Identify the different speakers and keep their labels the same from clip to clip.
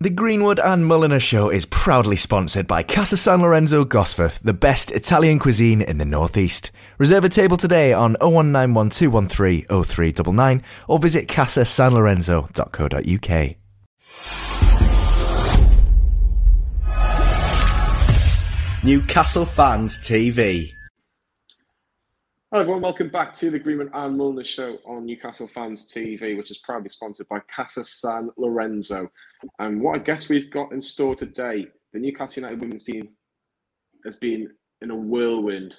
Speaker 1: The Greenwood and Mulliner Show is proudly sponsored by Casa San Lorenzo Gosforth, the best Italian cuisine in the Northeast. Reserve a table today on 01912130399 or visit casasanlorenzo.co.uk. Newcastle Fans TV.
Speaker 2: Hi everyone, welcome back to the Greenwood and Mulliner Show on Newcastle Fans TV, which is proudly sponsored by Casa San Lorenzo. And what I guess we've got in store today, the Newcastle United women's team has been in a whirlwind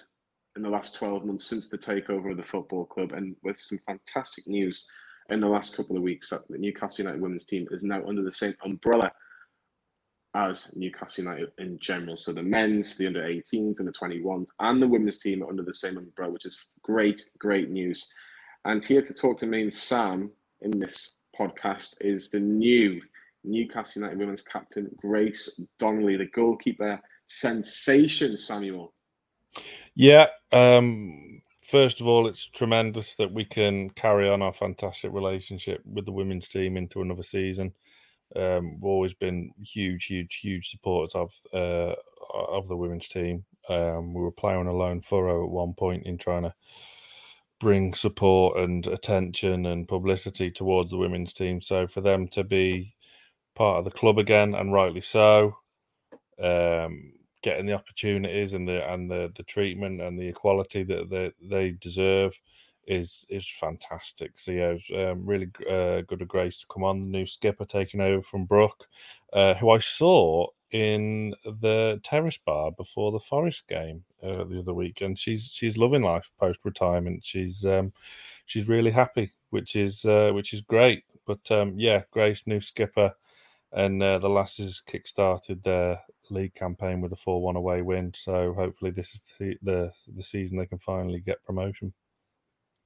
Speaker 2: in the last 12 months since the takeover of the football club, and with some fantastic news in the last couple of weeks that the Newcastle United women's team is now under the same umbrella as Newcastle United in general. So the men's, the under 18s, and the 21s, and the women's team are under the same umbrella, which is great, great news. And here to talk to me and Sam in this podcast is the new Newcastle United women's captain, Grace Donnelly, the goalkeeper sensation, Samuel.
Speaker 3: Yeah. Um, first of all, it's tremendous that we can carry on our fantastic relationship with the women's team into another season. Um, we've always been huge, huge, huge supporters of uh, of the women's team. Um, we were playing a lone furrow at one point in trying to bring support and attention and publicity towards the women's team. So for them to be part of the club again, and rightly so, um, getting the opportunities and the and the the treatment and the equality that they, they deserve is is fantastic. Theo's um, really uh, good a grace to come on. The new skipper taking over from Brooke, uh, who I saw in the terrace bar before the Forest game uh, the other week, and she's she's loving life post retirement. She's um, she's really happy, which is uh, which is great. But um, yeah, Grace, new skipper, and uh, the Lasses kick-started their league campaign with a four-one away win. So hopefully, this is the, the the season they can finally get promotion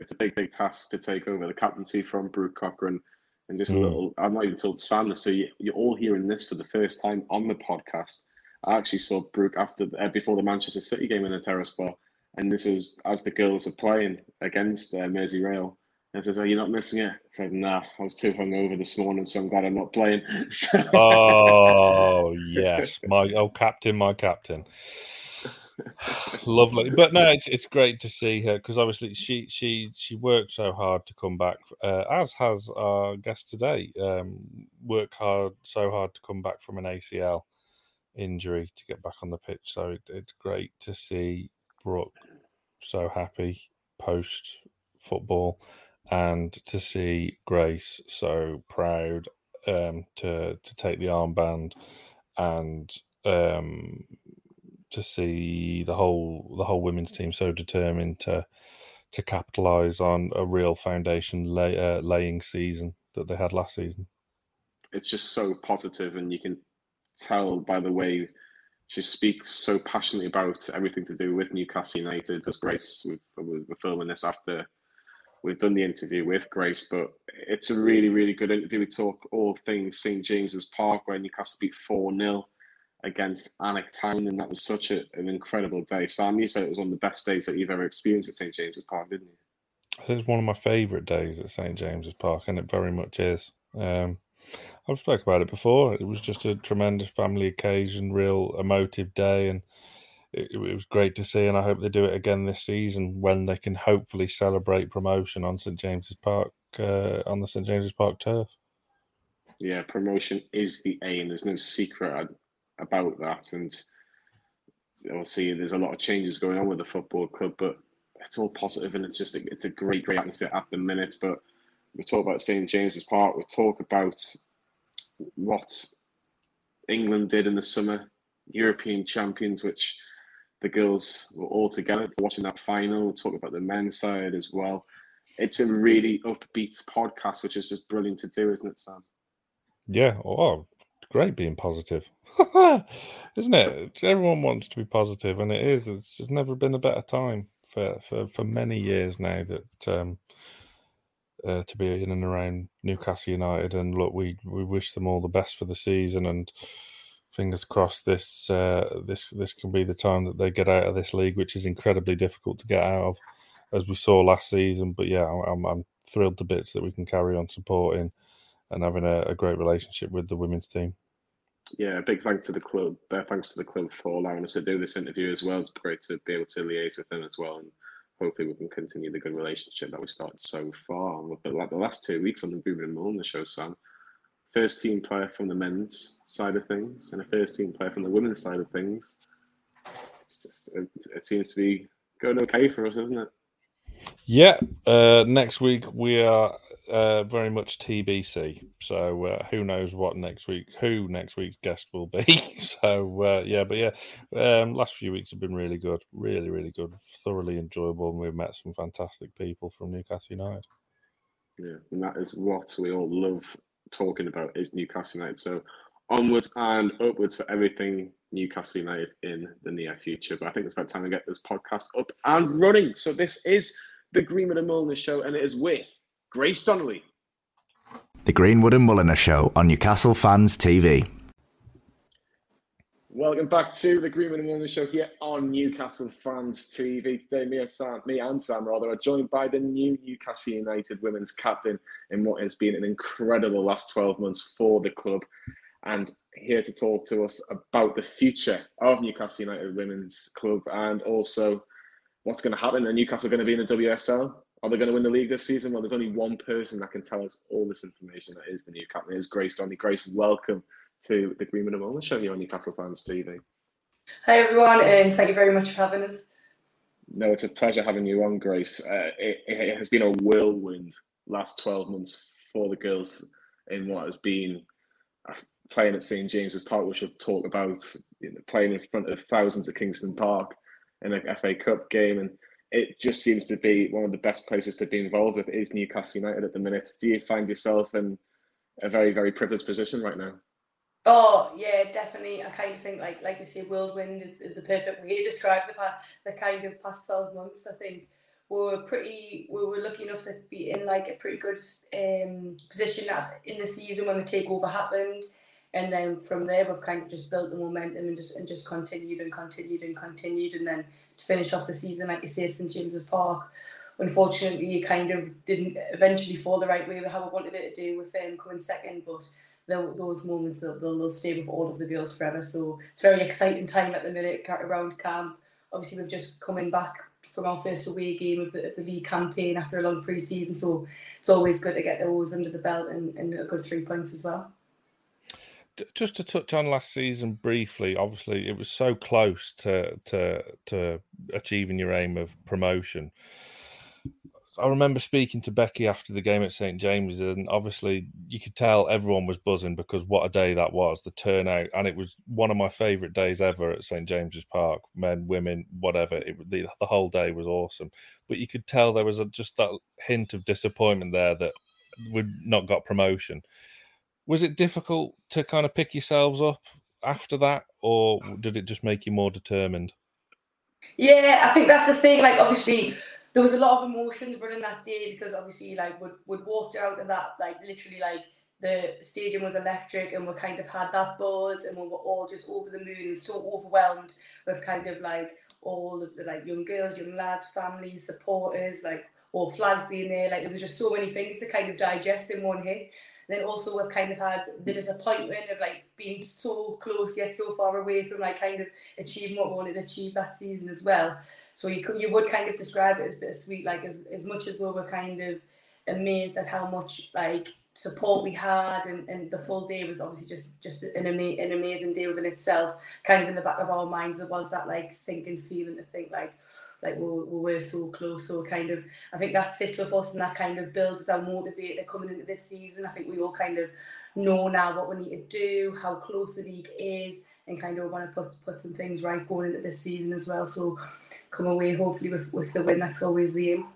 Speaker 2: it's a big, big task to take over the captaincy from Brooke Cochrane. And just mm. a little, I'm not even told this, so you, are all hearing this for the first time on the podcast. I actually saw Brooke after uh, before the Manchester City game in the terrace bar, and this was as the girls were playing against uh, Merseyrail. And says, "Are you not missing it?" I said, "Nah, I was too hungover this morning, so I'm glad I'm not playing."
Speaker 3: oh yes, my oh captain, my captain. Lovely, but no, it's, it's great to see her because obviously she she she worked so hard to come back, uh, as has our guest today. Um, worked hard so hard to come back from an ACL injury to get back on the pitch. So it, it's great to see Brooke so happy post football, and to see Grace so proud um, to to take the armband and um, to see the whole the whole women's team so determined to to capitalize on a real foundation lay, uh, laying season that they had last season.
Speaker 2: It's just so positive, and you can tell by the way she speaks so passionately about everything to do with Newcastle United. As Grace, we're, we're filming this after we've done the interview with Grace, but it's a really, really good interview. We talk all things St James's Park, where Newcastle beat 4 0 against Alnwick Town, and that was such a, an incredible day. Sam, you said it was one of the best days that you've ever experienced at St James's Park, didn't you?
Speaker 3: I think it's one of my favourite days at St James's Park, and it very much is. Um, I've spoke about it before. It was just a tremendous family occasion, real emotive day, and it, it, was great to see. And I hope they do it again this season when they can hopefully celebrate promotion on St James's Park uh, on the St James's Park turf.
Speaker 2: Yeah, promotion is the aim. There's no secret about that. And obviously, there's a lot of changes going on with the football club, but it's all positive and it's just a, it's a great, great atmosphere at the minute. But we talk about St James's Park. We talk about what England did in the summer, European champions, which the girls were all together watching that final. we talk about the men's side as well. It's a really upbeat podcast, which is just brilliant to do, isn't it, Sam?
Speaker 3: Yeah. Oh, great being positive, isn't it? Everyone wants to be positive, and it is. It's just never been a better time for for, for many years now that um, uh, to be in and around Newcastle United. And look, we we wish them all the best for the season, and fingers crossed this uh, this this can be the time that they get out of this league, which is incredibly difficult to get out of, as we saw last season. But yeah, I'm, I'm thrilled to bits that we can carry on supporting and having a, a great relationship with the women's team.
Speaker 2: Yeah, big thanks to the club. Uh, thanks to the club for allowing us to do this interview as well. It's great to be able to liaise with them as well, and hopefully we can continue the good relationship that we started so far. And like the last two weeks on the Boomer and Mullen show, Sam, first team player from the men's side of things and a first team player from the women's side of things. It, it, seems to be going okay for us, isn't it?
Speaker 3: Yeah. Uh, next week we are uh, very much TBC. So uh, who knows what next week, who next week's guest will be. so uh, yeah, but yeah, um, last few weeks have been really good, really, really good, thoroughly enjoyable, and we've met some fantastic people from Newcastle United.
Speaker 2: Yeah, and that is what we all love talking about is Newcastle United. So onwards and upwards for everything Newcastle United in the near future. But I think it's about time to get this podcast up and running. So this is the Greenwood and Mulliner show, and it is with Grace Donnelly.
Speaker 1: The Greenwood and Mulliner show on Newcastle Fans TV.
Speaker 2: Welcome back to the Greenwood and Mulliner show here on Newcastle Fans TV. Today, me and Sam, me and Sam rather, are joined by the new Newcastle United women's captain in what has been an incredible last 12 months for the club and here to talk to us about the future of Newcastle United Women's Club and also what's going to happen. Are Newcastle going to be in the WSL? Are they going to win the league this season? Well, there's only one person that can tell us all this information. That is the new captain. Is Grace Donnelly. Grace, welcome to the and Mulliner Show here on Newcastle Fans TV.
Speaker 4: Hi everyone, and thank you very much for having us.
Speaker 2: No, it's a pleasure having you on, Grace. Uh, it, it has been a whirlwind last 12 months for the girls in what has been playing at St James's Park, which we'll talk about, you know, playing in front of thousands at Kingston Park in a FA Cup game, and it just seems to be one of the best places to be involved with is Newcastle United at the minute. Do you find yourself in a very, very privileged position right now?
Speaker 4: Oh yeah, definitely. I kind of think like like you say, whirlwind is, is the perfect way to describe the the kind of past twelve months. I think we were pretty we were lucky enough to be in like a pretty good um, position at, in the season when the takeover happened and then from there we've kind of just built the momentum and just and just continued and continued and continued and then to finish off the season like you say St James's Park unfortunately it kind of didn't eventually fall the right way with how we wanted it to do with them coming second but those moments they'll, they'll stay with all of the girls forever. So it's very exciting time at the minute around camp. Obviously we've just coming back from our first away game of the, of the league campaign after a long pre-season. So it's always good to get those under the belt and, and a good three points as well.
Speaker 3: Just to touch on last season briefly, obviously it was so close to to to achieving your aim of promotion. I remember speaking to Becky after the game at St James's, and obviously you could tell everyone was buzzing because what a day that was, the turnout, and it was one of my favourite days ever at St James's Park. Men, women, whatever, it, the, the whole day was awesome. But you could tell there was a, just that hint of disappointment there that we'd not got promotion was it difficult to kind of pick yourselves up after that, or did it just make you more determined?
Speaker 4: Yeah, I think that's the thing. Like, obviously, there was a lot of emotions running that day because obviously, like, would would walked out of that, like, literally, like the stadium was electric, and we kind of had that buzz, and we were all just over the moon and so overwhelmed with kind of like all of the like young girls, young lads, families, supporters, like all flags being there. Like, there was just so many things to kind of digest in one hit then also we've kind of had the disappointment of like being so close yet so far away from like kind of achieving what we wanted to achieve that season as well. So you could, you would kind of describe it as bittersweet, like as, as much as we were kind of amazed at how much like support we had and, and the full day was obviously just just an, ama- an amazing day within itself kind of in the back of our minds there was that like sinking feeling to think like like we, we were so close. So kind of, I think that sits with us and that kind of builds our motivator coming into this season. I think we all kind of know now what we need to do, how close the league is, and kind of want to put put some things right going into this season as well. So come away hopefully with, with the win. That's always the aim.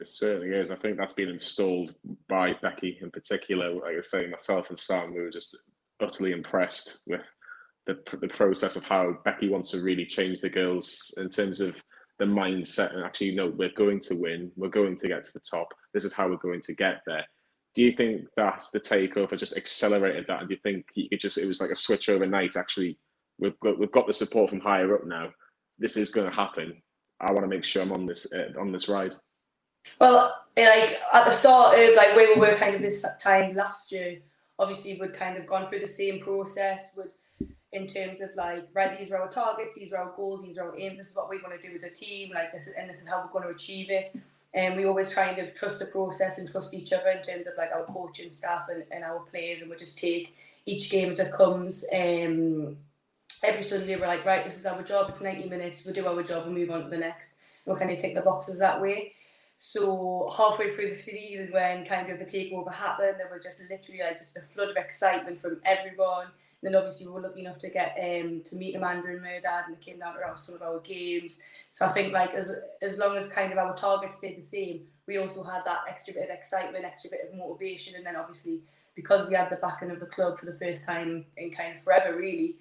Speaker 2: It certainly is. I think that's been installed by Becky in particular. Like I was saying, myself and Sam, we were just utterly impressed with the, the process of how Becky wants to really change the girls in terms of the mindset and actually, no, we're going to win. We're going to get to the top. This is how we're going to get there. Do you think that the takeover just accelerated that? And do you think you could just, it was like a switch overnight? Actually, we've got, we've got the support from higher up now. This is going to happen. I want to make sure I'm on this uh, on this ride.
Speaker 4: Well, like at the start of like where we were kind of this time last year, obviously we'd kind of gone through the same process, would in terms of like, right, these are our targets, these are our goals, these are our aims, this is what we want to do as a team, like this is, and this is how we're going to achieve it. And we always try and trust the process and trust each other in terms of like our coaching staff and, and our players, and we just take each game as it comes. Um, every Sunday we're like, right, this is our job. It's ninety minutes. We do our job and move on to the next. And we kind of take the boxes that way. So halfway through the season, when kind of the takeover happened, there was just literally like just a flood of excitement from everyone. And then obviously we were lucky enough to get um, to meet Amanda and Mehrdad, and they came down to some of our games. So I think like as as long as kind of our targets stayed the same, we also had that extra bit of excitement, extra bit of motivation, and then obviously because we had the backing of the club for the first time in kind of forever, really.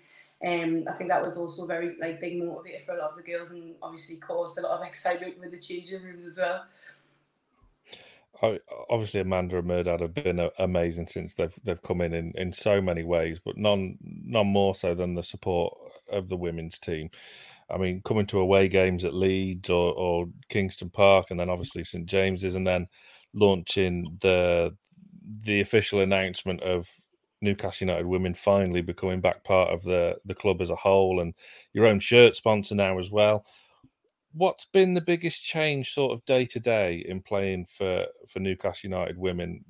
Speaker 4: Um, I think that was also very like big motivator for a lot of the girls, and obviously caused a lot of excitement with the changing rooms as well
Speaker 3: obviously Amanda and Mehrdad have been amazing since they've they've come in, in in so many ways, but none none more so than the support of the women's team. I mean, coming to away games at Leeds or, or Kingston Park, and then obviously St James's, and then launching the the official announcement of Newcastle United Women finally becoming back part of the the club as a whole, and your own shirt sponsor now as well what's been the biggest change, sort of day to day, in playing for for Newcastle United women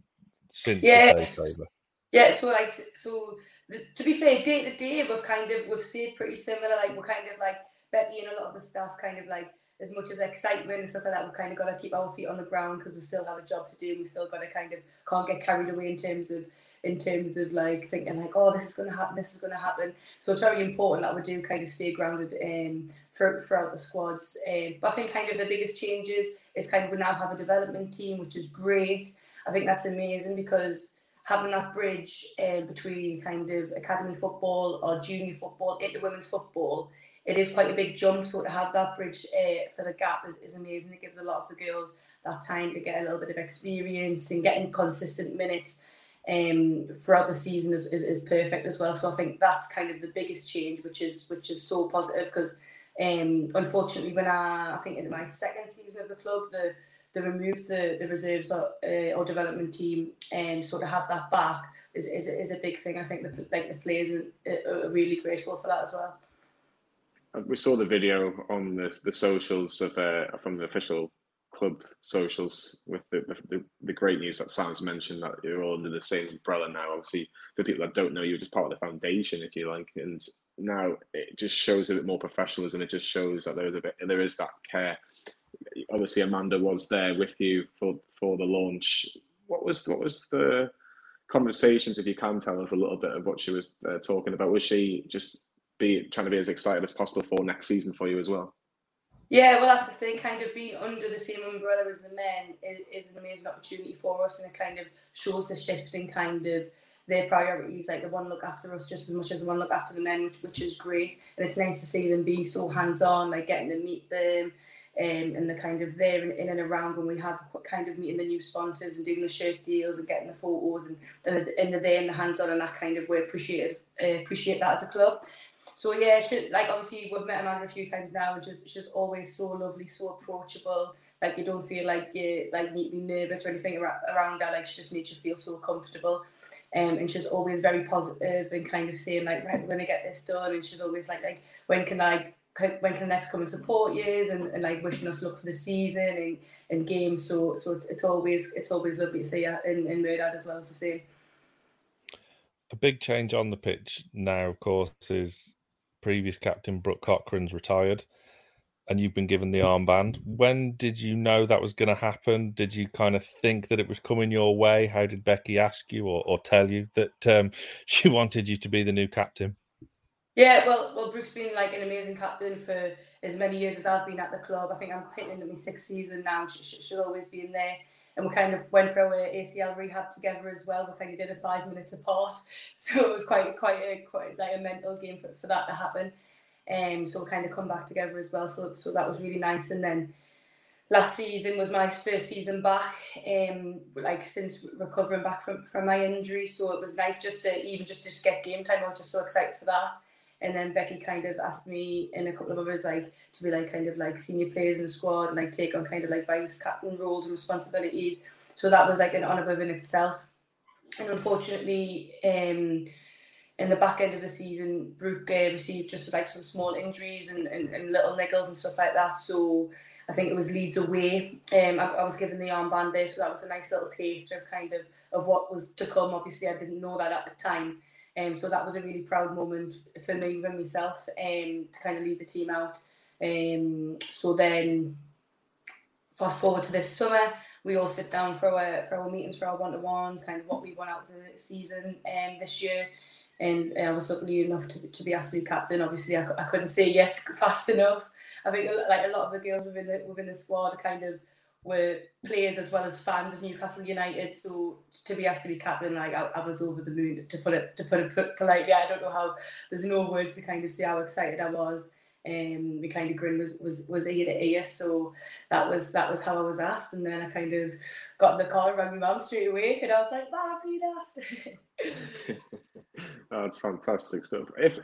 Speaker 3: since
Speaker 4: yeah, the takeover? Yeah, so like so. The, to be fair, day to day, we've kind of we've stayed pretty similar. Like we're kind of like Becky and a lot of the staff kind of like as much as excitement and stuff like that, we've kind of got to keep our feet on the ground because we still have a job to do. We still got to kind of can't get carried away in terms of in terms of like thinking like, oh, this is going to happen, this is going to happen. So it's very important that we do kind of stay grounded um, for, throughout the squads. Um, but I think kind of the biggest changes is kind of we now have a development team, which is great. I think that's amazing because having that bridge um, between kind of academy football or junior football into women's football, it is quite a big jump. So to have that bridge uh, for the gap is, is amazing. It gives a lot of the girls that time to get a little bit of experience and getting consistent minutes um, throughout the season is, is, is, perfect as well. So I think that's kind of the biggest change, which is which is so positive because um, unfortunately when I, I think in my second season of the club, the they removed the, the reserves or, uh, or development team and so to have that back is, is, is a big thing. I think the, like the players are, are really grateful for that as well.
Speaker 2: We saw the video on the, the socials of uh, from the official club socials with the, the, the, great news that Sam's mentioned that you're all under the same umbrella now. Obviously, for people that don't know, you're just part of the foundation, if you like, and now it just shows a bit more professionalism. It just shows that there's a bit, there is that care. Obviously, Amanda was there with you for for the launch. What was what was the conversations? If you can tell us a little bit of what she was uh, talking about, was she just be trying to be as excited as possible for next season for you as well?
Speaker 4: Yeah, well, that's the thing. Kind of being under the same umbrella as the men is, is an amazing opportunity for us, and it kind of shows the shift in kind of their priorities. Like the one look after us just as much as the one look after the men, which which is great. And it's nice to see them be so hands on, like getting to meet them. Um, and the kind of there and in and around when we have kind of meeting the new sponsors and doing the shirt deals and getting the photos and and, and they're there in the hands on and that kind of we appreciate uh, appreciate that as a club. So yeah, she, like obviously we've met Amanda a few times now, and she's she's always so lovely, so approachable. Like you don't feel like you like need to be nervous or anything around her. Like she just makes you feel so comfortable. Um, and she's always very positive and kind of saying like, right, we're gonna get this done. And she's always like, like when can I when can next come and support you and, and like wishing us luck for the season and, and games. So so it's, it's always it's always lovely to see her in, in Mehrdad as well as the same.
Speaker 3: A big change on the pitch now, of course, is previous captain Brooke Cochrane's retired and you've been given the armband. When did you know that was going to happen? Did you kind of think that it was coming your way? How did Becky ask you or, or tell you that um, she wanted you to be the new captain?
Speaker 4: Yeah, well, well, Brooke's been like an amazing captain for as many years as I've been at the club. I think I'm hitting my sixth season now. She, she'll always be in there and we kind of went through our ACL rehab together as well. We kind of did it five minutes apart, so it was quite quite a quite like a mental game for, for that to happen. Um, so we kind of come back together as well. So so that was really nice. And then last season was my first season back, um, like since recovering back from, from my injury. So it was nice just to even just to get game time. I was just so excited for that. And then Becky kind of asked me and a couple of others like to be like kind of like senior players in the squad and like take on kind of like vice captain roles and responsibilities. So that was like an honour within itself. and unfortunately, um, in the back end of the season, Brooke uh, received just like some small injuries and, and, and little niggles and stuff like that. So I think it was Leeds away. Um, I, I was given the armband there, so that was a nice little taste of kind of of what was to come. Obviously, I didn't know that at the time. Um, so that was a really proud moment for me and myself um, to kind of lead the team out. Um, so then, fast forward to this summer, we all sit down for our for our meetings for our one to ones, kind of what we want out of the season um, this year. And I was lucky enough to, to be asked to be captain. Obviously, I, I couldn't say yes fast enough. I think like a lot of the girls within the within the squad kind of were players as well as fans of Newcastle United. So to be asked to be captain, like I, I was over the moon. To put it to put it politely, I don't know how. There's no words to kind of say how excited I was. Um, the kind of grin was was was ear to ear. So that was that was how I was asked, and then I kind of got in the car, rang my mum straight away, and I was like, "Mom, being asked."
Speaker 2: That's fantastic stuff. If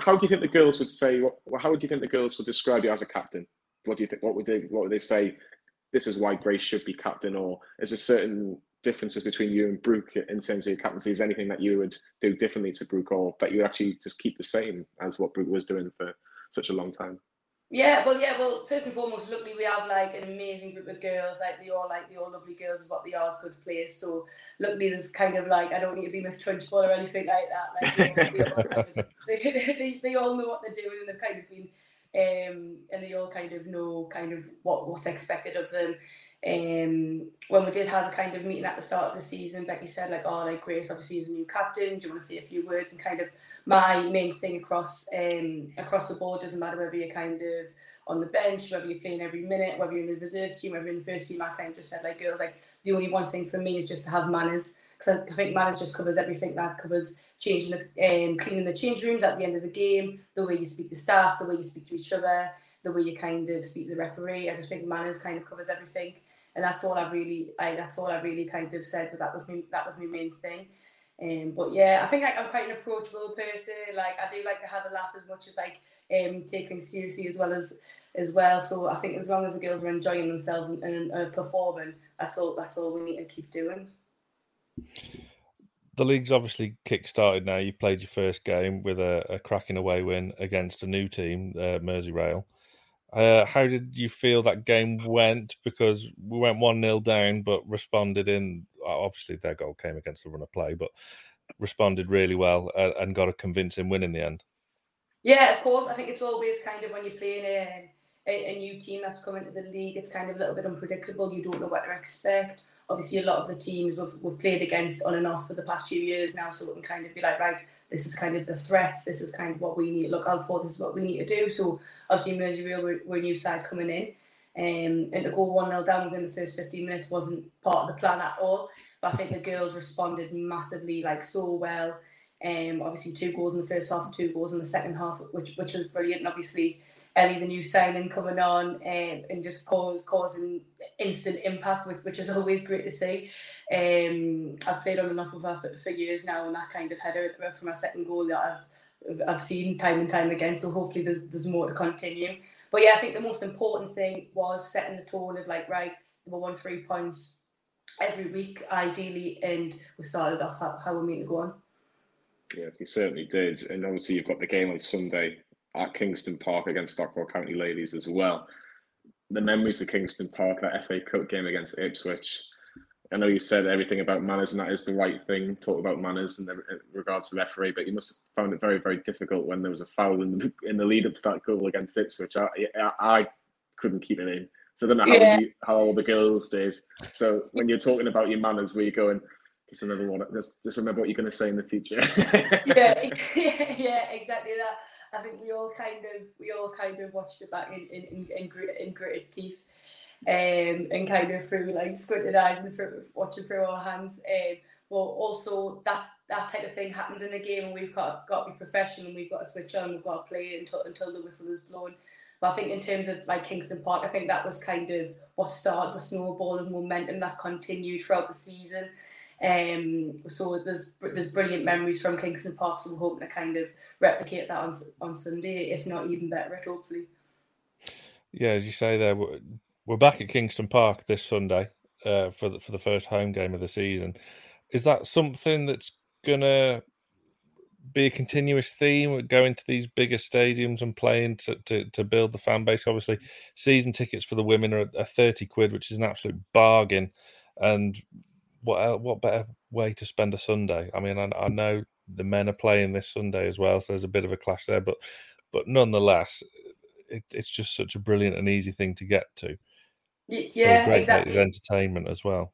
Speaker 2: how do you think the girls would say? What, how would you think the girls would describe you as a captain? What do you think? What would they What would they say? This is why Grace should be captain, or is there certain differences between you and Brooke in terms of your captaincy? Is anything that you would do differently to Brooke, or that you actually just keep the same as what Brooke was doing for such a long time?
Speaker 4: Yeah, well, yeah, well. First and foremost, luckily we have like an amazing group of girls. Like they all like they all lovely girls is what they are, good players. So luckily there's kind of like I don't need to be Miss Trunchbull or anything like that. Like they, all, they, they, they, all know what they're doing and they've kind of been, um, and they all kind of know kind of what what's expected of them. Um, when we did have a kind of meeting at the start of the season, Becky said like, "Oh, like Grace obviously is a new captain. Do you want to say a few words?" And kind of my main thing across um, across the board doesn't matter whether you're kind of on the bench, whether you're playing every minute, whether you're in the reserve team, whether you're in the first team. I kind of just said like girls, like the only one thing for me is just to have manners because I think manners just covers everything. That covers changing the um, cleaning the change rooms at the end of the game, the way you speak to staff, the way you speak to each other, the way you kind of speak to the referee. I just think manners kind of covers everything, and that's all I really, I that's all I really kind of said. But that was me, that was my main thing. Um, but yeah, I think like, I'm quite an approachable person. Like I do like to have a laugh as much as like um, take things seriously as well as as well. So I think as long as the girls are enjoying themselves and, and uh, performing, that's all. That's all we need to keep doing.
Speaker 3: The league's obviously kick-started now. You've played your first game with a, a cracking away win against a new team, uh, Merseyrail. Uh, how did you feel that game went? Because we went 1 0 down, but responded in. Obviously, their goal came against the run of play, but responded really well uh, and got a convincing win in the end.
Speaker 4: Yeah, of course. I think it's always kind of when you're playing a, a, a new team that's coming to the league, it's kind of a little bit unpredictable. You don't know what to expect. Obviously, a lot of the teams we've, we've played against on and off for the past few years now, so we can kind of be like, right, this is kind of the threats, this is kind of what we need to look out for, this is what we need to do. So obviously Merseyrail were, were a new side coming in. Um, and to go 1 0 down within the first 15 minutes wasn't part of the plan at all. But I think the girls responded massively, like so well. Um, obviously two goals in the first half and two goals in the second half, which which was brilliant. And obviously Ellie, the new signing coming on, um, and just cause causing instant impact, which, which is always great to see. Um, I've played on off with her for, for years now, and that kind of header for my second goal that I've I've seen time and time again. So hopefully there's there's more to continue. But yeah, I think the most important thing was setting the tone of like right, we won three points every week, ideally, and we started off how, how we mean to go on.
Speaker 2: Yes, he certainly did, and obviously you've got the game on Sunday at Kingston Park against Stockport County Ladies as well the memories of Kingston Park, that FA Cup game against Ipswich. I know you said everything about manners, and that is the right thing. Talk about manners in, regards to the referee, but you must have found it very, very difficult when there was a foul in the, in the lead up to that goal against Ipswich. I, I, I couldn't keep it in, so I don't know how yeah. you, how all the girls did. So when you're talking about your manners, were you're going? Just remember what. Just, just remember what you're going to say in the future.
Speaker 4: yeah, yeah, yeah, exactly that. I think we all kind of we all kind of watched it back in in in, in, grit, in gritted teeth, um, and kind of through like squinted eyes and through, watching through our hands. Um, but also that that type of thing happens in a game, and we've got got to be professional, and we've got to switch on, we've got to play until until the whistle is blown. But I think in terms of like Kingston Park, I think that was kind of what started the snowball of momentum that continued throughout the season. Um, so there's there's brilliant memories from Kingston Park, so we're hoping to kind of replicate that on on Sunday, if not even better, hopefully.
Speaker 3: Yeah, as you say there, we're back at Kingston Park this Sunday uh, for the, for the first home game of the season. is that something that's gonna be a continuous theme going to these bigger stadiums and playing to, to, to build the fan base obviously season tickets for the women are, are 30 quid which is an absolute bargain and what what better way to spend a sunday i mean i, I know the men are playing this sunday as well so there's a bit of a clash there but but nonetheless it, it's just such a brilliant and easy thing to get to
Speaker 4: yeah exactly.
Speaker 3: entertainment as well.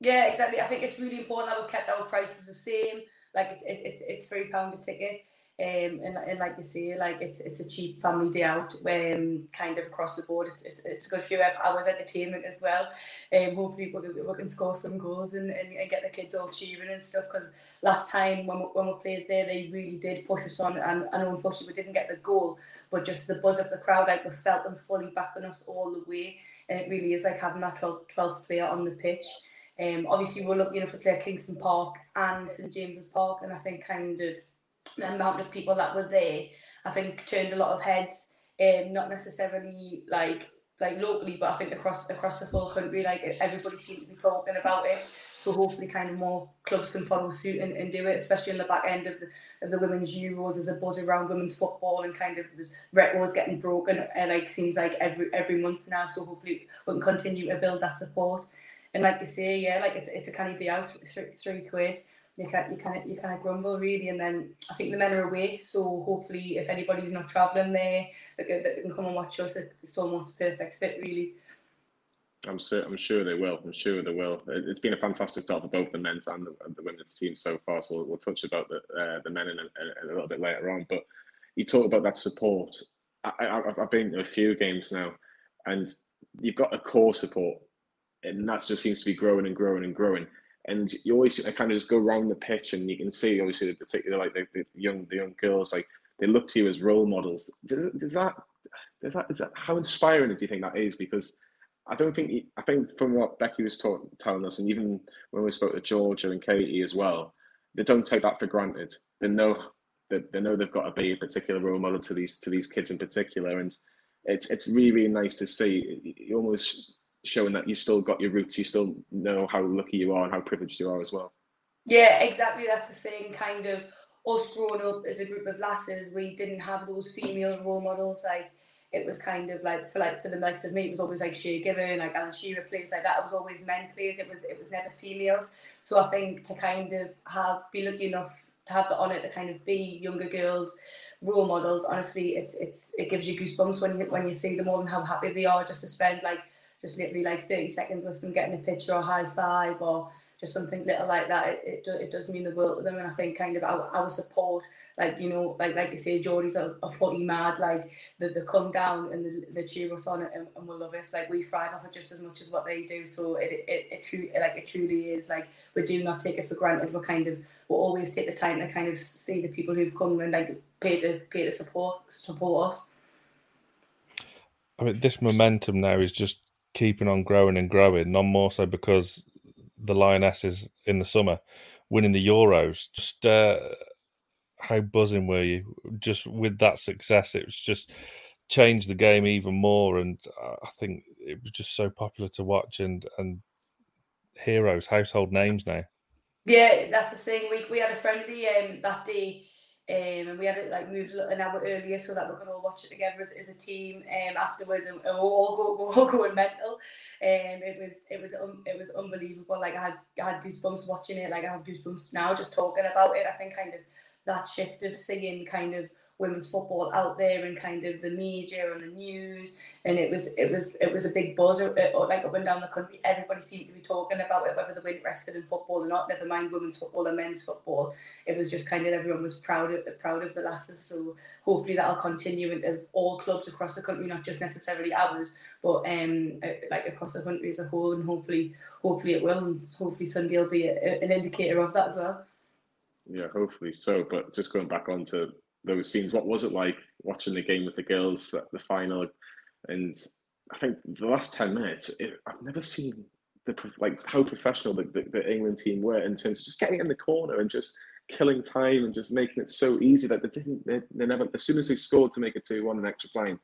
Speaker 4: Yeah exactly. I think it's really important that we've kept our prices the same. Like it, it, it's three pound a ticket. Um, and, and like you say, like it's it's a cheap family day out, um, kind of across the board. It's, it's, it's a good few hours entertainment as well. Um, hopefully we can, we can score some goals and, and, and get the kids all cheering and stuff. Because last time when we, when we played there, they really did push us on, and know unfortunately we didn't get the goal, but just the buzz of the crowd, like we felt them fully backing us all the way, and it really is like having that 12th, 12th player on the pitch. Um, obviously, we're looking to play at Kingston Park and St James's Park, and I think kind of the amount of people that were there, I think turned a lot of heads. Um, not necessarily like like locally, but I think across across the full country, like everybody seemed to be talking about it. So hopefully, kind of more clubs can follow suit and, and do it, especially in the back end of the of the women's Euros. There's a buzz around women's football, and kind of there's records getting broken. Uh, like seems like every every month now. So hopefully, we can continue to build that support. And like you say, yeah, like it's it's a of day out, three, three quid. You can you kind of you kind of grumble really, and then I think the men are away, so hopefully if anybody's not travelling there, they can, come and watch us. It's almost a perfect fit, really.
Speaker 2: I'm sure. I'm sure they will. I'm sure they will. It's been a fantastic start for both the men's and the, the women's team so far. So we'll, touch about the uh, the men in a, a, little bit later on. But you talk about that support. I, I've been to a few games now, and you've got a core support and that just seems to be growing and growing and growing. And you always kind of just go around the pitch, and you can see obviously, particularly like the, the young the young girls, like they look to you as role models. Does, does that does that is that how inspiring do you think that is? Because I don't think I think from what Becky was taught, telling us, and even when we spoke to Georgia and Katie as well, they don't take that for granted. They know that they know they've got to be a particular role model to these to these kids in particular, and it's it's really really nice to see. You almost showing that you still got your roots, you still know how lucky you are and how privileged you are as well.
Speaker 4: Yeah, exactly. That's the thing. Kind of us growing up as a group of lasses, we didn't have those female role models. Like it was kind of like for like for the likes of me, it was always like Shay Given, like Alan Shearer plays like that. It was always men plays. It was it was never females. So I think to kind of have be lucky enough to have the honour to kind of be younger girls role models. Honestly, it's it's it gives you goosebumps when you when you see them all and how happy they are just to spend like just literally like 30 seconds with them getting a picture or high five or just something little like that, it, it, it does mean the world to them. And I think kind of our, our support, like, you know, like like you say, Geordie's a, a footy mad, like they, they come down and they, they cheer us on it and, and we love it. Like we thrive off it just as much as what they do. So it, it, it, truly, like it truly is like, we do not take it for granted. We're kind of, we'll always take the time to kind of see the people who've come and like pay to, pay to support, support us.
Speaker 3: I mean, this momentum now is just keeping on growing and growing, none more so because the Lionesses in the summer winning the Euros. Just uh, how buzzing were you just with that success? It was just changed the game even more, and I think it was just so popular to watch and and heroes, household names now.
Speaker 4: Yeah, that's the thing. We we had a friendly um, that day um, and we had it like moved an hour earlier so that we could all watch it together as, as a team um, afterwards and, and all go, go all going mental. Um, it was it was um, it was unbelievable. Like I had I had goosebumps watching it. Like I have goosebumps now just talking about it. I think kind of that shift of seeing kind of women's football out there and kind of the media and the news. And it was it was it was a big buzz uh, uh, like up and down the country. Everybody seemed to be talking about it whether they were interested in football or not never mind women's football and men's football. It was just kind of everyone was proud of proud of the lasses. So hopefully that'll continue into all clubs across the country not just necessarily ours but um uh, like across the country as a whole. And hopefully hopefully it will. And hopefully Sunday will be a, an indicator of that as well.
Speaker 2: Yeah hopefully so. But just going back on to those scenes. What was it like watching the game with the girls at the final? And I think the last ten minutes, it, I've never seen the like how professional the, the, the, England team were in terms of just getting in the corner and just killing time and just making it so easy that they didn't. They, they never. As soon as they scored to make it two one in extra time,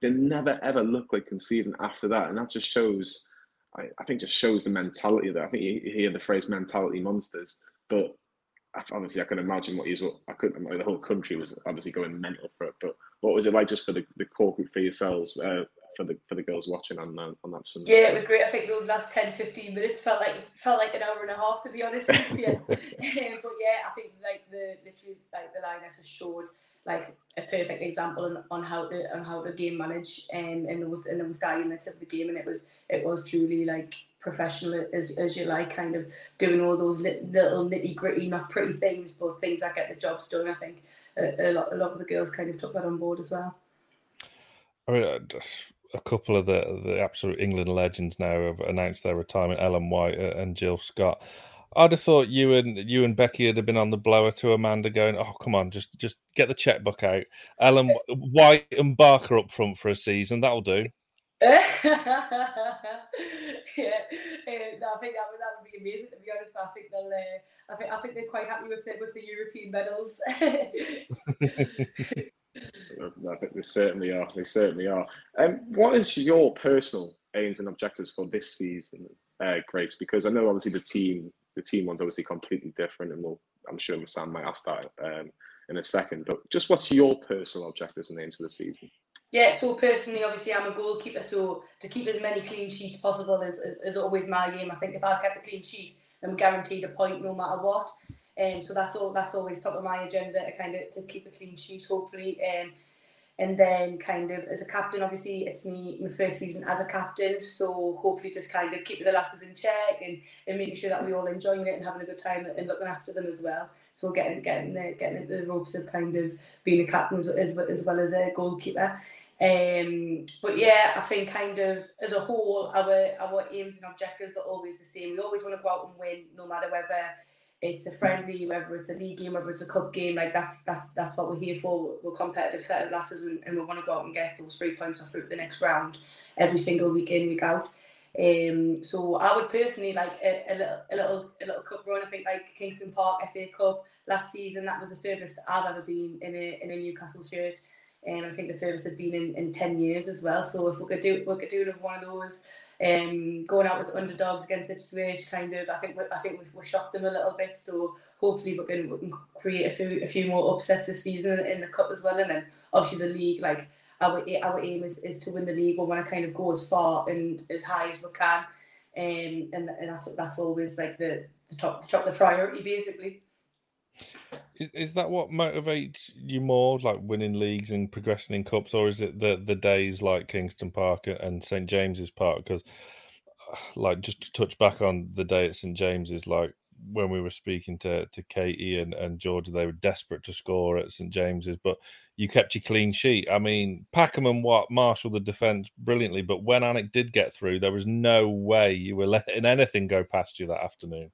Speaker 2: they never ever looked like conceding after that, and that just shows. I, I think just shows the mentality that I think you, you hear the phrase mentality monsters, but obviously I can imagine what he's I couldn't the whole country was obviously going mental for it. But what was it like just for the, the core group for yourselves, uh, for the for the girls watching on uh, on that Sunday?
Speaker 4: Yeah, it was great. I think those last 10, 15 minutes felt like felt like an hour and a half to be honest with you. but yeah, I think like the literally like the lionesses showed like a perfect example on, on how to on how to game manage um, in those in those dying minutes of the game, and it was it was truly like professional as, as you like, kind of doing all those little nitty gritty, not pretty things, but things that get the jobs done. I think a, a, lot, a lot of the girls kind of took that on board as well.
Speaker 3: I mean, uh, a couple of the the absolute England legends now have announced their retirement. Ellen White uh, and Jill Scott. I'd have thought you and you and Becky would have been on the blower to Amanda, going, "Oh, come on, just just get the checkbook out." Ellen White and Barker up front for a season, that'll do.
Speaker 4: yeah, uh, no, I think that would that would be amazing to be honest. But I think they'll, uh, I think I think they're quite happy with the with the European medals.
Speaker 2: I think they certainly are. They certainly are. Um, what is your personal aims and objectives for this season, uh, Grace? Because I know obviously the team the team one's obviously completely different, and we'll I'm sure Sam might ask that um, in a second. But just what's your personal objectives and aims for the season?
Speaker 4: Yeah, so personally, obviously, I'm a goalkeeper, so to keep as many clean sheets possible is, is, is always my aim. I think if I kept a clean sheet, I'm guaranteed a point no matter what. Um, so that's all. That's always top of my agenda to kind of to keep a clean sheet, hopefully. Um, and then kind of as a captain, obviously it's me my first season as a captain, so hopefully just kind of keeping the lasses in check and, and making sure that we all enjoying it and having a good time and looking after them as well. So getting getting the getting the ropes of kind of being a captain as, as, as well as a goalkeeper. Um, but yeah, I think kind of as a whole, our our aims and objectives are always the same. We always want to go out and win, no matter whether it's a friendly, whether it's a league game, whether it's a cup game. Like that's that's that's what we're here for. We're competitive set of lasses, and, and we want to go out and get those three points off through the next round every single week in week out. Um, so I would personally like a, a, little a little a little cup run. I think like Kingston Park FA Cup last season. That was the furthest I've ever been in a in a Newcastle shirt. And um, I think the furthest had been in, in 10 years as well. So if we could do we could do one of those, um, going out as underdogs against Ipswich, kind of, I think we, I think we, we shocked them a little bit. So hopefully we can, we can create a few a few more upsets this season in the cup as well. And then obviously the league, like our our aim is, is to win the league. We want to kind of go as far and as high as we can. Um, and, and that's that's always like the, the top the top the priority basically.
Speaker 3: Is, is that what motivates you more, like winning leagues and progressing in cups, or is it the the days like Kingston Park and St James's Park? Because, uh, like, just to touch back on the day at St James's, like when we were speaking to to Katie and and Georgia, they were desperate to score at St James's, but you kept your clean sheet. I mean, Packham and what marshalled the defence brilliantly, but when Alnwick did get through, there was no way you were letting anything go past you that afternoon.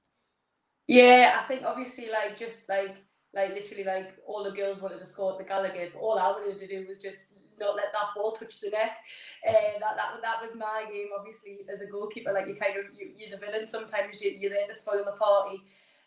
Speaker 4: Yeah, I think obviously like just like like literally like all the girls wanted to score at the Gallowgate, but all I wanted to do was just not let that ball touch the net. Uh, that, that that was my game. Obviously, as a goalkeeper, like you kind of you, you're the villain. Sometimes you, you're there to spoil the party.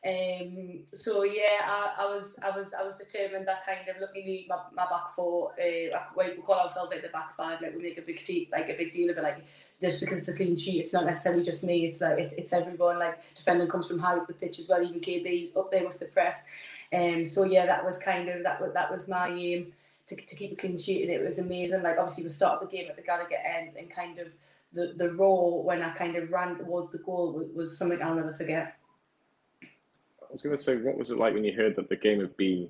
Speaker 4: Um, so yeah, I, I was I was I was determined that kind of luckily my, my back four uh, we call ourselves like the back five like we make a big deal like a big deal of it like just because it's a clean sheet it's not necessarily just me it's like it's, it's everyone like defending comes from high up the pitch as well even KB's up there with the press um so yeah that was kind of that was that was my aim to, to keep a clean sheet and it was amazing like obviously we started the game at the Gallowgate end and kind of the the roar when I kind of ran towards the goal was, was something I'll never forget.
Speaker 2: I was going to say, what was it like when you heard that the game had been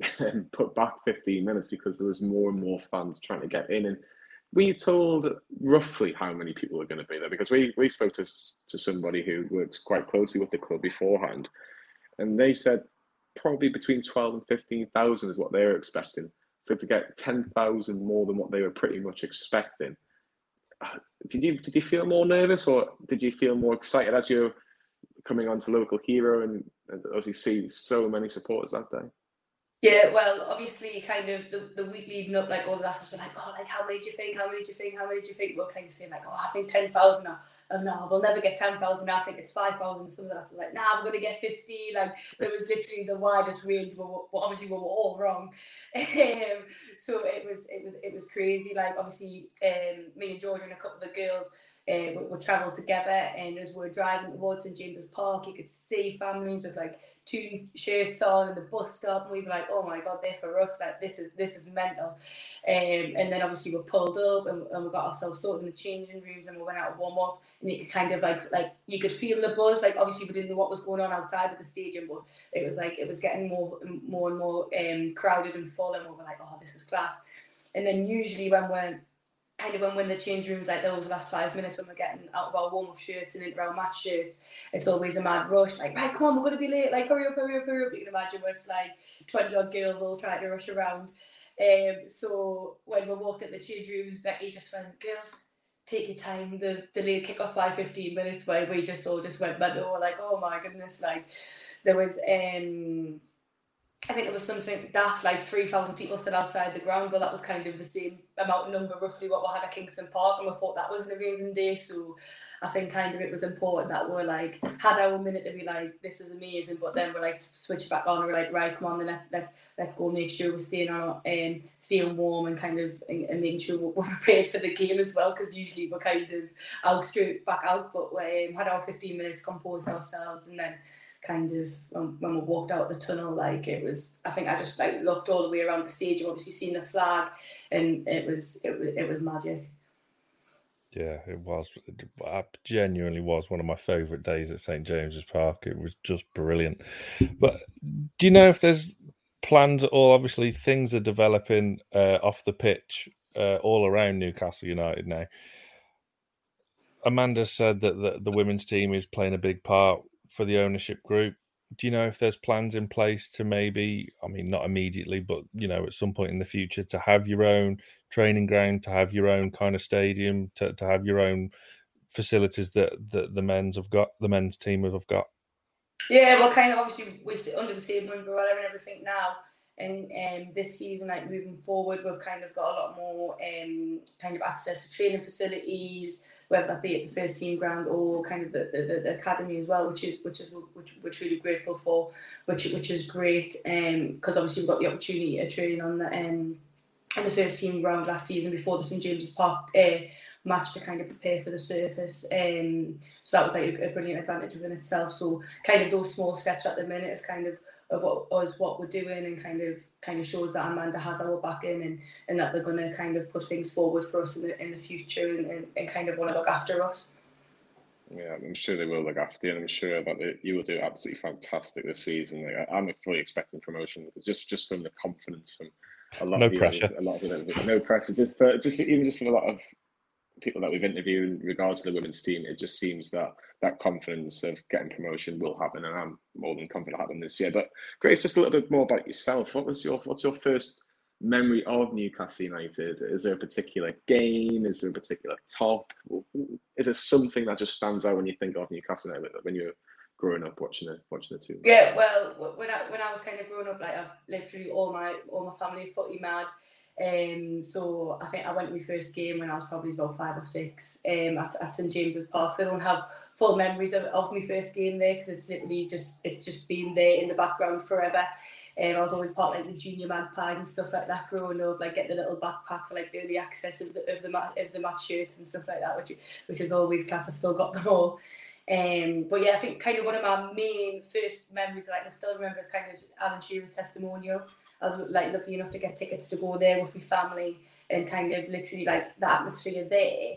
Speaker 2: put back 15 minutes because there was more and more fans trying to get in? And you told roughly how many people were going to be there? Because we, we spoke to, to somebody who works quite closely with the club beforehand, and they said probably between 12 and 15,000 is what they were expecting. So to get 10,000 more than what they were pretty much expecting, uh, did you did you feel more nervous or did you feel more excited as you're coming on to local hero and, and obviously see so many supporters that day?
Speaker 4: Yeah, well, obviously, kind of the, the week leading up, like all the lasses were like, oh, like how many do you think? How many do you think? How many do you think? We're kind of saying like, oh, I think ten thousand. Oh no, we'll never get ten thousand. I think it's five thousand. Some of the lasses were like, nah, we're gonna get fifty. Like it was literally the widest range. But obviously, we were all wrong. Um, so it was, it was, it was crazy. Like obviously, um, me and Georgia and a couple of the girls uh, we, we travelled together, and as we were driving towards St James's Park, you could see families with like two shirts on in the bus stop, and we were like, "Oh my god, they're for us! Like this is this is mental." Um, and then obviously we pulled up and, and we got ourselves sorted in the changing rooms, and we went out to warm up, and you could kind of like like you could feel the buzz. Like obviously we didn't know what was going on outside of the stadium, but it was like it was getting more more and more um, crowded and full, and we were like, "Oh, this is class." And then usually when we're kind of when, when the change rooms like those last five minutes when we're getting out of our warm up shirts and into our match shirt, it's always a mad rush. Like, right, come on, we're gonna be late. Like, hurry up, hurry up, hurry up. You can imagine where it's like twenty odd girls all trying to rush around. Um, so when we walked at the change rooms, Becky just went, "Girls, take your time." The delayed kick off by fifteen minutes, where we just all just went mental. We're like, "Oh my goodness!" Like, there was um I think there was something daft, like 3,000 people stood outside the ground, but that was kind of the same amount number, roughly what we had at Kingston Park, and we thought that was an amazing day. So I think kind of it was important that we're like, had our minute to be like, this is amazing, but then we're like, switched back on, and we're like, right, come on, then let's, let's, let's go make sure we're staying on, um, staying warm and kind of, and, and making sure we're prepared for the game as well, because usually we're kind of out straight back out, but we um, had our 15 minutes, composed ourselves, and then kind of when, when we walked out the tunnel, like it was. I think I just like looked all the way around the stage and obviously seen the flag, and it was it was it was magic.
Speaker 3: Yeah, it was. It genuinely was one of my favourite days at St James's Park. It was just brilliant. But do you know if there's plans at all? Obviously, things are developing uh, off the pitch uh, all around Newcastle United now. Amanda said that the, the women's team is playing a big part for the ownership group. Do you know if there's plans in place to maybe, I mean, not immediately, but you know, at some point in the future, to have your own training ground, to have your own kind of stadium, to, to have your own facilities that, that the men's have got, the men's team have got?
Speaker 4: Yeah, well, kind of obviously we sit under the same umbrella and everything now. And um, this season, like moving forward, we've kind of got a lot more um, kind of access to training facilities, whether that be at the first team ground or kind of the, the, the academy as well, which is which is which we're truly grateful for, which which is great. Um, because um, obviously we've got the opportunity to train on the um, in the first team ground last season before the St James's Park uh, match to kind of prepare for the surface. Um, so that was like a, a brilliant advantage within itself. So kind of those small steps at the minute is kind of of what us what we're doing and kind of kind of shows that Amanda has our backing and, and that they're going to kind of put things forward for us in the, in the future and, and, and kind of want to look after us.
Speaker 2: Yeah, I'm sure they will look after you, and I'm sure that they, you will do absolutely fantastic this season. Like, I'm fully expecting promotion because just just from the confidence from a lot
Speaker 3: no
Speaker 2: of
Speaker 3: pressure,
Speaker 2: a lot of it, no pressure. Just for just even just from a lot of people that we've interviewed in regards to the women's team, it just seems that that confidence of getting promotion will happen, and I'm more than confident happen this year. But Grace, just a little bit more about yourself. What was your what's your first memory of Newcastle United? Is there a particular game? Is there a particular top? Is there something that just stands out when you think of Newcastle United when you're growing up watching it, watching the team?
Speaker 4: Yeah, well, when I when I was kind of growing up, like I've lived through all my all my family footy mad. Um, so I think I went to my first game when I was probably about five or six um, at, at St James's Park. So I don't have full memories of, of my first game there because it's literally just it's just been there in the background forever. Um, I was always part of like the junior magpie and stuff like that growing up, like getting the little backpack for like early access of the of the mat of the match shirts and stuff like that, which which is always class. I've still got them all. Um, but yeah, I think kind of one of my main first memories that I still remember is kind of Alan Shearer's testimonial. I was like lucky enough to get tickets to go there with my family and kind of literally like the atmosphere there.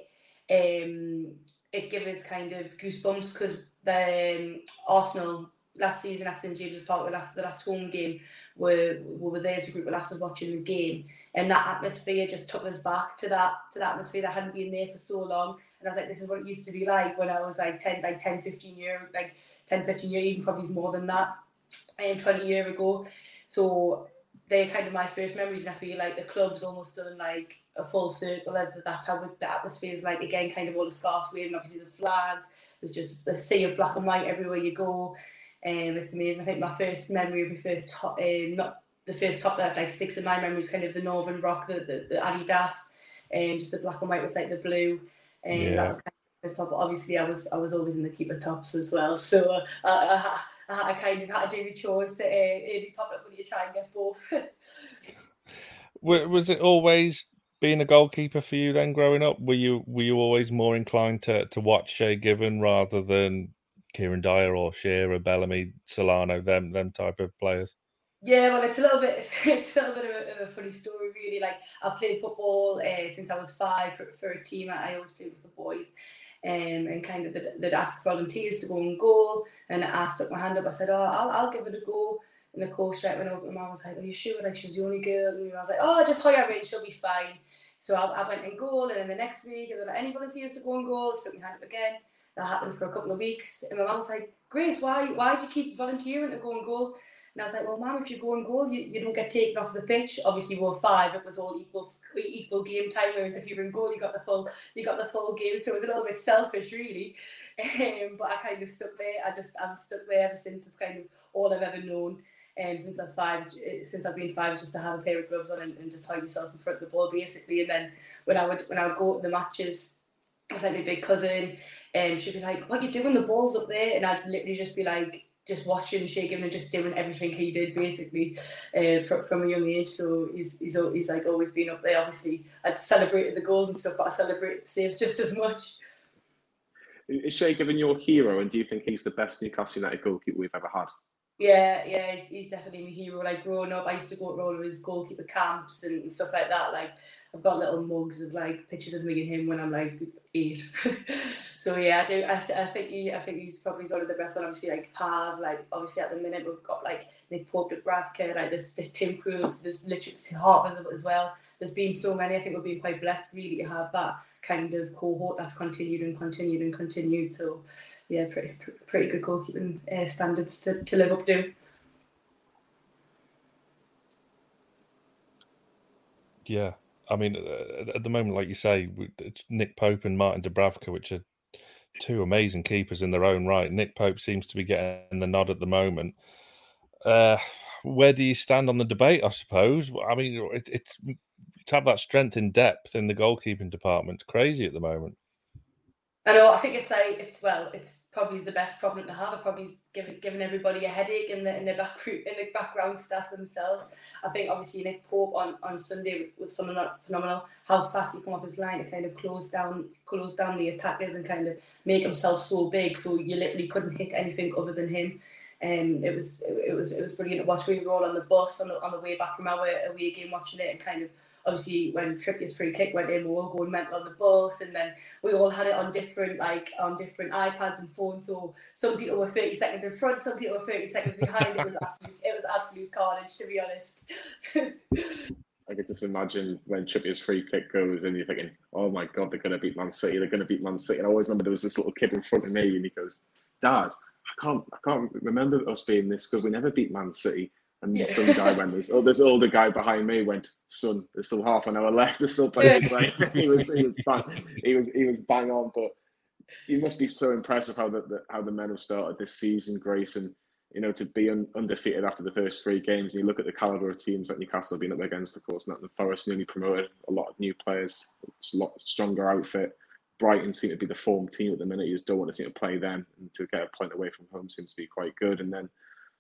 Speaker 4: Um, it gave us kind of goosebumps because the um, Arsenal last season at St James's Park, the last the last home game, were we were there as a group of lasses watching the game, and that atmosphere just took us back to that to that atmosphere that hadn't been there for so long. And I was like, this is what it used to be like when I was like 10, like 10, 15 year, like 10, 15 year, even probably more than that, and um, 20 year ago. So they're kind of my first memories, and I feel like the club's almost done like a full circle. That's how the atmosphere is like again, kind of all the scarves waving, obviously the flags. There's just a sea of black and white everywhere you go. Um, it's amazing. I think my first memory of my first top, um, not the first top that like sticks in my memory is kind of the Northern Rock, the the, the Adidas, um, just the black and white with like the blue. And um, yeah. that was kind of the first top. But obviously, I was I was always in the keeper tops as well. So uh, I, I, I, kind of had to do the chores to uh, maybe pop up when you try and get both.
Speaker 3: was it always being a goalkeeper for you then growing up? Were you were you always more inclined to to watch Shay Given rather than Kieran Dyer or Shearer, Bellamy, Solano, them them type of players?
Speaker 4: Yeah, well, it's a little bit it's a little bit of a, of a funny story, really. Like I've played football uh, since I was five for, for a team. I always played with the boys, um, and kind of they'd, they'd ask volunteers to go and goal, and I stuck my hand up. I said, "Oh, I'll, I'll give it a go." And the coach right went over my mum was like, Are you sure? Like she's the only girl. And I was like, Oh, just hire her in, she'll be fine. So I, I went in goal, and then the next week, there were any volunteers to go and goal, stuck my hand up again. That happened for a couple of weeks. And my mum was like, Grace, why why do you keep volunteering to go and goal? And I was like, Well, mum, if you go and goal, you, you don't get taken off the pitch. Obviously, we were five, it was all equal equal game time. Whereas if you were in goal, you got the full you got the full game. So it was a little bit selfish, really. Um, but I kind of stuck there. I just I'm stuck there ever since. It's kind of all I've ever known um, since I've five since I've been five just to have a pair of gloves on and, and just hide yourself in front of the ball basically. And then when I would when I would go to the matches was like my big cousin and um, she'd be like what are you doing? The ball's up there. And I'd literally just be like just watching shaking and just doing everything he did basically uh, from, from a young age. So he's, he's he's like always been up there. Obviously I'd celebrated the goals and stuff but I celebrated the saves just as much.
Speaker 2: Is Shay Given your hero and do you think he's the best Newcastle United goalkeeper we've ever had
Speaker 4: yeah, yeah, he's, he's definitely my hero. Like growing up, I used to go to all of his goalkeeper camps and stuff like that. Like I've got little mugs of like pictures of me and him when I'm like eight. so yeah, I do. I, I think he, I think he's probably one of the best one. Obviously, like Pav. Like obviously at the minute we've got like Nick Pope, Dubravka, like this, this Tim Krul. There's literally Hartman as well. There's been so many. I think we've been quite blessed really to have that kind of cohort that's continued and continued and continued. So yeah, pretty pretty good goalkeeping uh, standards to, to live up to.
Speaker 3: Yeah, I mean, uh, at the moment, like you say, it's Nick Pope and Martin Dubravka, which are two amazing keepers in their own right. Nick Pope seems to be getting the nod at the moment. Uh, where do you stand on the debate? I suppose. I mean, it, it's to have that strength in depth in the goalkeeping department. Crazy at the moment.
Speaker 4: I know. I think it's like it's well, it's probably the best problem to have. It probably giving giving everybody a headache in the in the back in the background staff themselves. I think obviously Nick Pope on, on Sunday was, was phenomenal, phenomenal. How fast he come off his line to kind of close down close down the attackers and kind of make himself so big, so you literally couldn't hit anything other than him. Um, it was it, it was it was brilliant to watch. We were all on the bus on the on the way back from our away game watching it and kind of obviously when Trippier's free kick went in, we were all going mental on the bus, and then we all had it on different like on different iPads and phones. So some people were thirty seconds in front, some people were thirty seconds behind. it was absolute, it was absolute carnage, to be honest.
Speaker 2: I could just imagine when Trippier's free kick goes and you're thinking, oh my God, they're going to beat Man City. They're going to beat Man City. And I always remember there was this little kid in front of me and he goes, Dad, I can't, I can't remember us being this because we never beat Man City. And yeah. some guy went, this, oh, this older guy behind me went, son, there's still half an hour left. There's still playing. Yeah. he was, he was bang, he was, he was bang on. But you must be so impressive how the, the, how the men have started this season, Grace, and you know to be un, undefeated after the first three games. And you look at the caliber of teams that Newcastle have been up against. Of course, not the Forest newly promoted, a lot of new players, a lot stronger outfit. Brighton seem to be the form team at the minute. You just don't want to see to play them, and to get a point away from home seems to be quite good. And then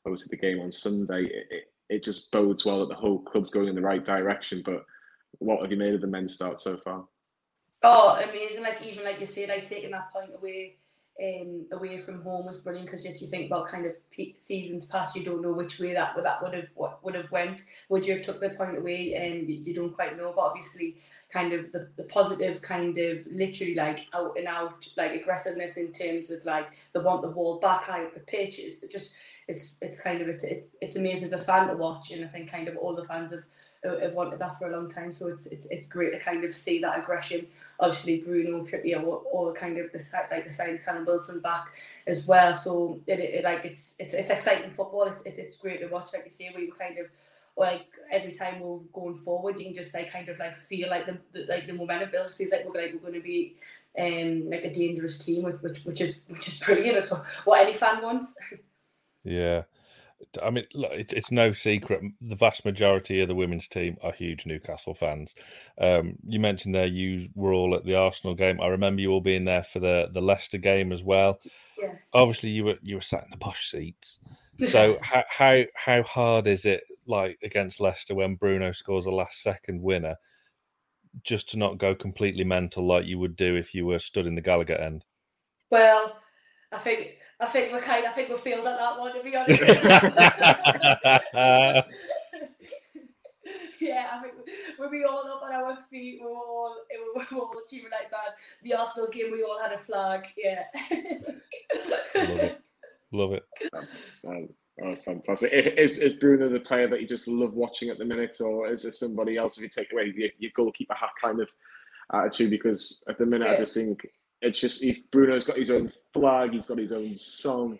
Speaker 2: obviously the game on Sunday, it, it, just bodes well that the whole club's going in the right direction. But what have you made of the men's start so far?
Speaker 4: Oh, amazing! Like even like you said, like taking that point away, um, away from home was brilliant because if you think about kind of seasons past, you don't know which way that that would have what would have went. Would you have took the point away? And um, you, you don't quite know, but obviously kind of the, the positive kind of literally like out and out like aggressiveness in terms of like they want the ball back high up the pitch is just it's it's kind of it's, it's amazing as a fan to watch, and I think kind of all the fans have have wanted that for a long time. So it's it's it's great to kind of see that aggression. Obviously, Bruno Trippier, all, kind of the like the signs Callum Wilson back as well. So it, it, like it's it's it's exciting football. It's, it's it's great to watch. Like you say, we kind of like every time we're going forward, you can just like kind of like feel like the, the like the momentum builds. Feels like we're like we're going to be um like a dangerous team, which which which is which is brilliant. It's what any fan wants.
Speaker 3: Yeah. I mean, look, it, it's no secret. The vast majority of the women's team are huge Newcastle fans. Um, you mentioned there you were all at the Arsenal game. I remember you all being there for the the Leicester game as well.
Speaker 4: Yeah.
Speaker 3: Obviously, you were you were sat in the posh seats. So how how how hard is it like against Leicester when Bruno scores a last second winner? just to not go completely mental like you would do if you were stood in the Gallowgate end?
Speaker 4: Well, I think I think we're kind. I think we're failed at that one to be honest. yeah, I think when we all up on our feet, we are all we were all cheering like that. The Arsenal game, we all had a flag. Yeah.
Speaker 3: Love it. Love it.
Speaker 2: Um, that was fantastic. Is, is Bruno the player that you just love watching at the minute, or is there somebody else if you take away your, your goalkeeper hat kind of attitude? Because at the minute, yeah. I just think it's just he's, Bruno's got his own flag, he's got his own song.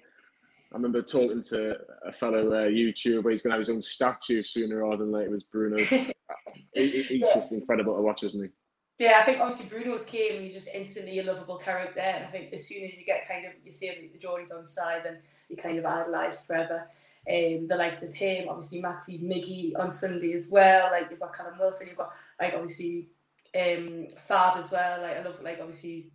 Speaker 2: I remember talking to a fellow uh, YouTuber, he's going to have his own statue sooner rather than later. It was Bruno. he, he's yeah. just incredible to watch, isn't
Speaker 4: he? Yeah, I think obviously Bruno's came, he's just instantly a lovable character. And I think as soon as you get kind of, you see the Geordie's on side, then you kind of idolised forever. Um, the likes of him, obviously Maxi Miggy on Sunday as well. Like you've got Callum Wilson, you've got like obviously um, Fab as well. Like I love like obviously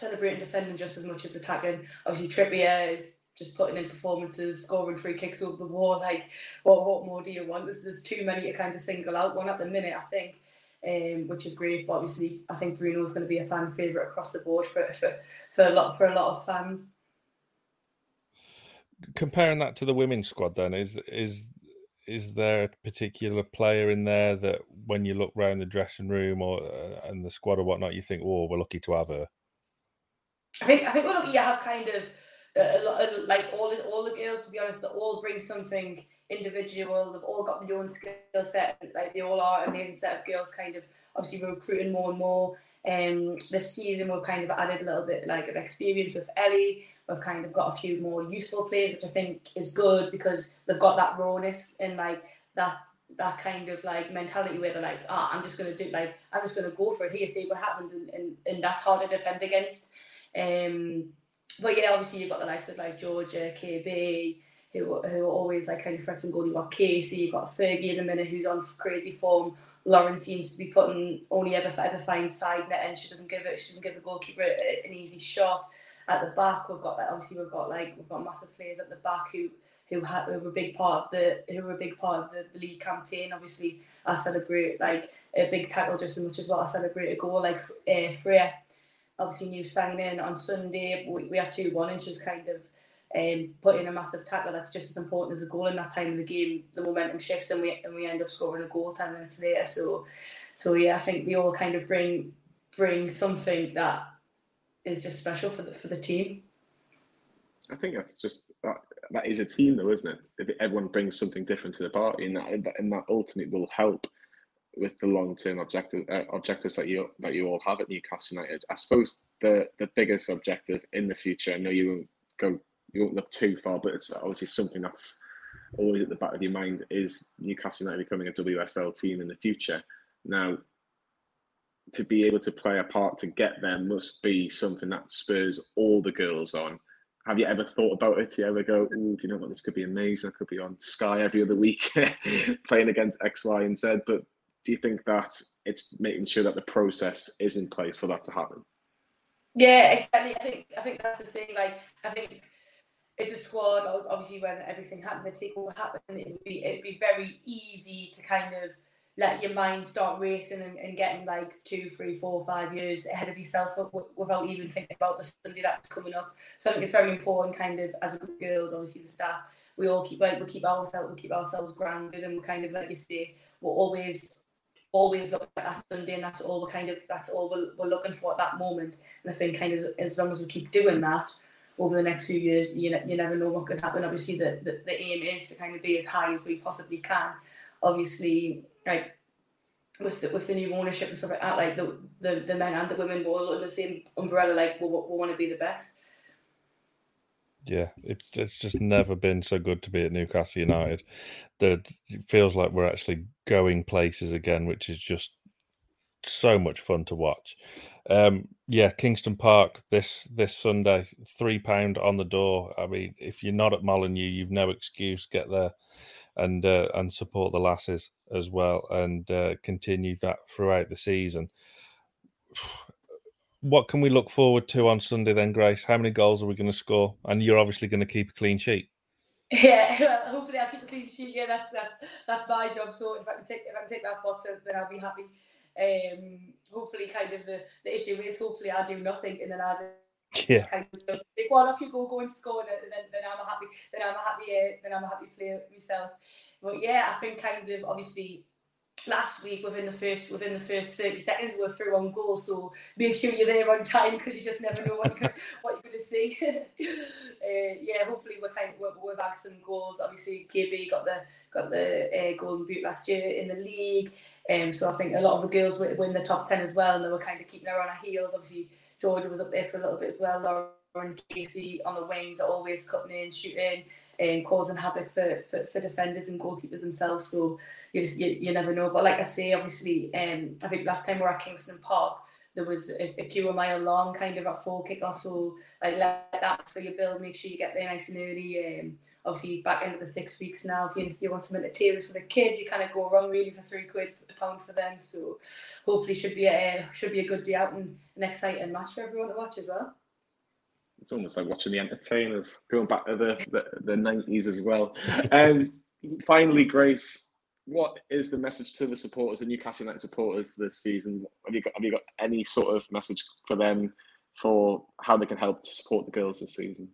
Speaker 4: celebrating defending just as much as attacking. Obviously Trippier is just putting in performances, scoring free kicks over the wall. Like what what more do you want? There's, there's too many to kind of single out. One at the minute, I think. Um, which is great, but obviously I think Bruno is going to be a fan favourite across the board for, for, for a lot for a lot of fans
Speaker 3: comparing that to the women's squad, then is is is there a particular player in there that when you look around the dressing room or uh, and the squad or whatnot, you think, "Oh, we're lucky to have her."
Speaker 4: I think I think we're lucky to have kind of a lot of, like all all the girls. To be honest, that all bring something individual. They've all got their own skill set. Like they all are amazing set of girls. Kind of obviously we're recruiting more and more. Um, this season we've kind of added a little bit like of experience with Ellie. We've kind of got a few more useful players, which I think is good because they've got that rawness and like that that kind of like mentality where they're like, ah, I'm just gonna do like I'm just gonna go for it here, see what happens, and, and, and that's hard to defend against. Um, but yeah, obviously you've got the likes of like Georgia, KB, who who are always like kind of threats goal. You've got Casey, you've got Fergie in a minute who's on crazy form. Lauren seems to be putting only ever ever finds side net and she doesn't give it she doesn't give the goalkeeper an easy shot at the back. We've got obviously we've got like we've got massive players at the back who who, ha- who were a big part of the who were a big part of the, the league campaign. Obviously, I celebrate like a big tackle just as much as what I celebrate a goal. Like uh, Freya, obviously new signing on Sunday. We, we had two one inches kind of. Um, put in a massive tackle that's just as important as a goal in that time of the game. The momentum shifts and we and we end up scoring a goal ten minutes later. So, so yeah, I think they all kind of bring bring something that is just special for the for the team.
Speaker 2: I think that's just that, that is a team, though, isn't it? If everyone brings something different to the party, and that and that ultimately will help with the long term objective uh, objectives that you that you all have at Newcastle United. I suppose the the biggest objective in the future. I know you won't go you won't look too far, but it's obviously something that's always at the back of your mind is Newcastle United becoming a WSL team in the future. Now, to be able to play a part to get there must be something that spurs all the girls on. Have you ever thought about it? Do you ever go, "Oh, do you know what? This could be amazing. I could be on Sky every other week playing against X, Y, and Z." But do you think that it's making sure that the process is in place for that to happen?
Speaker 4: Yeah, exactly. I think I think that's the thing. Like, I think it's a squad. Obviously, when everything happened, the takeover happened, it would be it'd be very easy to kind of let your mind start racing and, and getting like two, three, four, five years ahead of yourself without even thinking about the Sunday that's coming up. So I think it's very important, kind of, as girls, obviously the staff, we all keep like we keep ourselves we keep ourselves grounded and we kind of like you say we're always always look at that Sunday and that's all we're kind of that's all we're, we're looking for at that moment. And I think kind of as long as we keep doing that over the next few years, you, know, you never know what could happen. Obviously, the, the, the aim is to kind of be as high as we possibly can. Obviously, like with the, with the new ownership and stuff like that, like the, the, the men and the women were all under the same umbrella, like we, we want to be the best.
Speaker 3: Yeah, it's it's just never been so good to be at Newcastle United. That it feels like we're actually going places again, which is just so much fun to watch. Um, yeah, Kingston Park this this Sunday, three pound on the door. I mean, if you're not at Molineux, you've no excuse. Get there and uh, and support the lasses as well, and uh, continue that throughout the season. What can we look forward to on Sunday then, Grace? How many goals are we going to score? And you're obviously going to keep a clean sheet.
Speaker 4: Yeah, well, hopefully I'll keep a clean sheet. Yeah, that's that's that's my job. So if I can take if I can take that box, then I'll be happy. Um, hopefully, kind of the, the issue is hopefully I do nothing and then I
Speaker 3: yeah.
Speaker 4: kind of like, well, off you go, go and score, and then, then I'm a happy, then I'm a happy, uh, then I'm a happy player myself. But yeah, I think kind of obviously last week within the first within the first 30 seconds we are through on goal so make sure you're there on time because you just never know what you're, what you're going to see. Uh, yeah hopefully we're kind of, we've had some goals. Obviously KB got the got the uh, golden boot last year in the league. Um, so I think a lot of the girls were, were in the top 10 as well and they were kind of keeping her on her heels. Obviously Georgia was up there for a little bit as well. Lauren Casey on the wings are always cutting in shooting and causing havoc for, for, for defenders and goalkeepers themselves so you just you, you never know. But like I say, obviously, um, I think last time we were at Kingston Park, there was a, a queue a mile long, kind of at full kick off. So like let that so you build, make sure you get there nice and early. Um, obviously back into the six weeks now. If you, you want some entertainment for the kids, you kind of go wrong really for three quid a pound for them. So hopefully should be a should be a good day out and an exciting match for everyone to watch as well.
Speaker 2: It's almost like watching the entertainers going back to the the, 90s as well. Um, finally, Grace, what is the message to the supporters, the Newcastle United supporters this season? Have you got have you got any sort of message for them for how they can help to support the girls this season?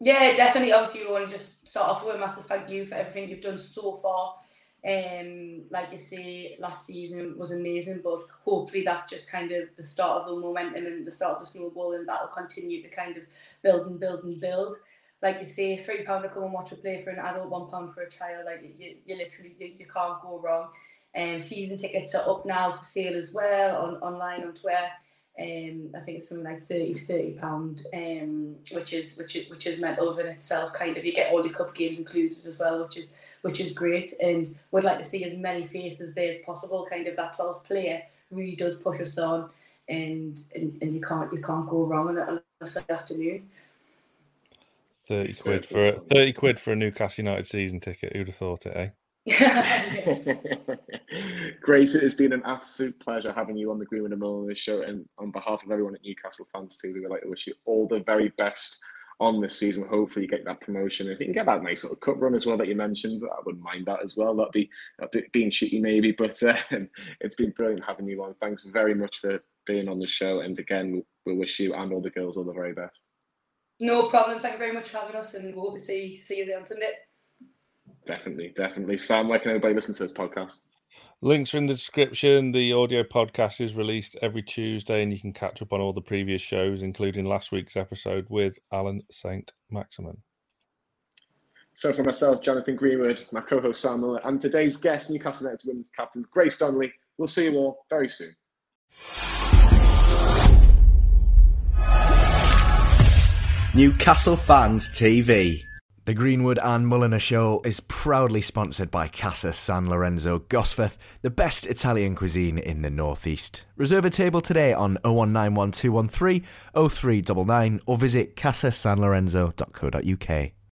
Speaker 4: Yeah, definitely. Obviously, we want to just start off with a massive thank you for everything you've done so far. Um, like you say, last season was amazing, but hopefully that's just kind of the start of the momentum and the start of the snowball, and that'll continue to kind of build and build and build like you say, three pound to come and watch a play for an adult, one pound for a child. Like you, you literally you, you can't go wrong. Um, season tickets are up now for sale as well on online on Twitter. Um, I think it's something like 30 30 pound, um, which is which is which is mental in itself. Kind of, you get all the cup games included as well, which is which is great. And would like to see as many faces there as possible. Kind of that 12th player really does push us on, and and, and you can't you can't go wrong on a, on a Sunday afternoon.
Speaker 3: Thirty quid for a, thirty quid for a Newcastle United season ticket. Who'd have thought it, eh?
Speaker 2: Grace, it has been an absolute pleasure having you on the Green and this show. And on behalf of everyone at Newcastle fans too, we would like to wish you all the very best on this season. Hopefully, you get that promotion. If you can get that nice little cup run as well that you mentioned, I wouldn't mind that as well. That'd be a bit being shitty maybe, but uh, it's been brilliant having you on. Thanks very much for being on the show. And again, we'll, we'll wish you and all the girls all the very best.
Speaker 4: No problem. Thank you very much for having us, and we'll hope to see see you on Sunday.
Speaker 2: Definitely, definitely. Sam, where can everybody listen to this podcast?
Speaker 3: Links are in the description. The audio podcast is released every Tuesday, and you can catch up on all the previous shows, including last week's episode with Alan Saint Maximin.
Speaker 2: So, for myself, Jonathan Greenwood, my co host Sam Mulliner, and today's guest, Newcastle United women's captain Grace Donnelly, we'll see you all very soon.
Speaker 1: Newcastle Fans TV. The Greenwood and Mulliner Show is proudly sponsored by Casa San Lorenzo Gosforth, the best Italian cuisine in the Northeast. Reserve a table today on 0191 0399 or visit casasanlorenzo.co.uk.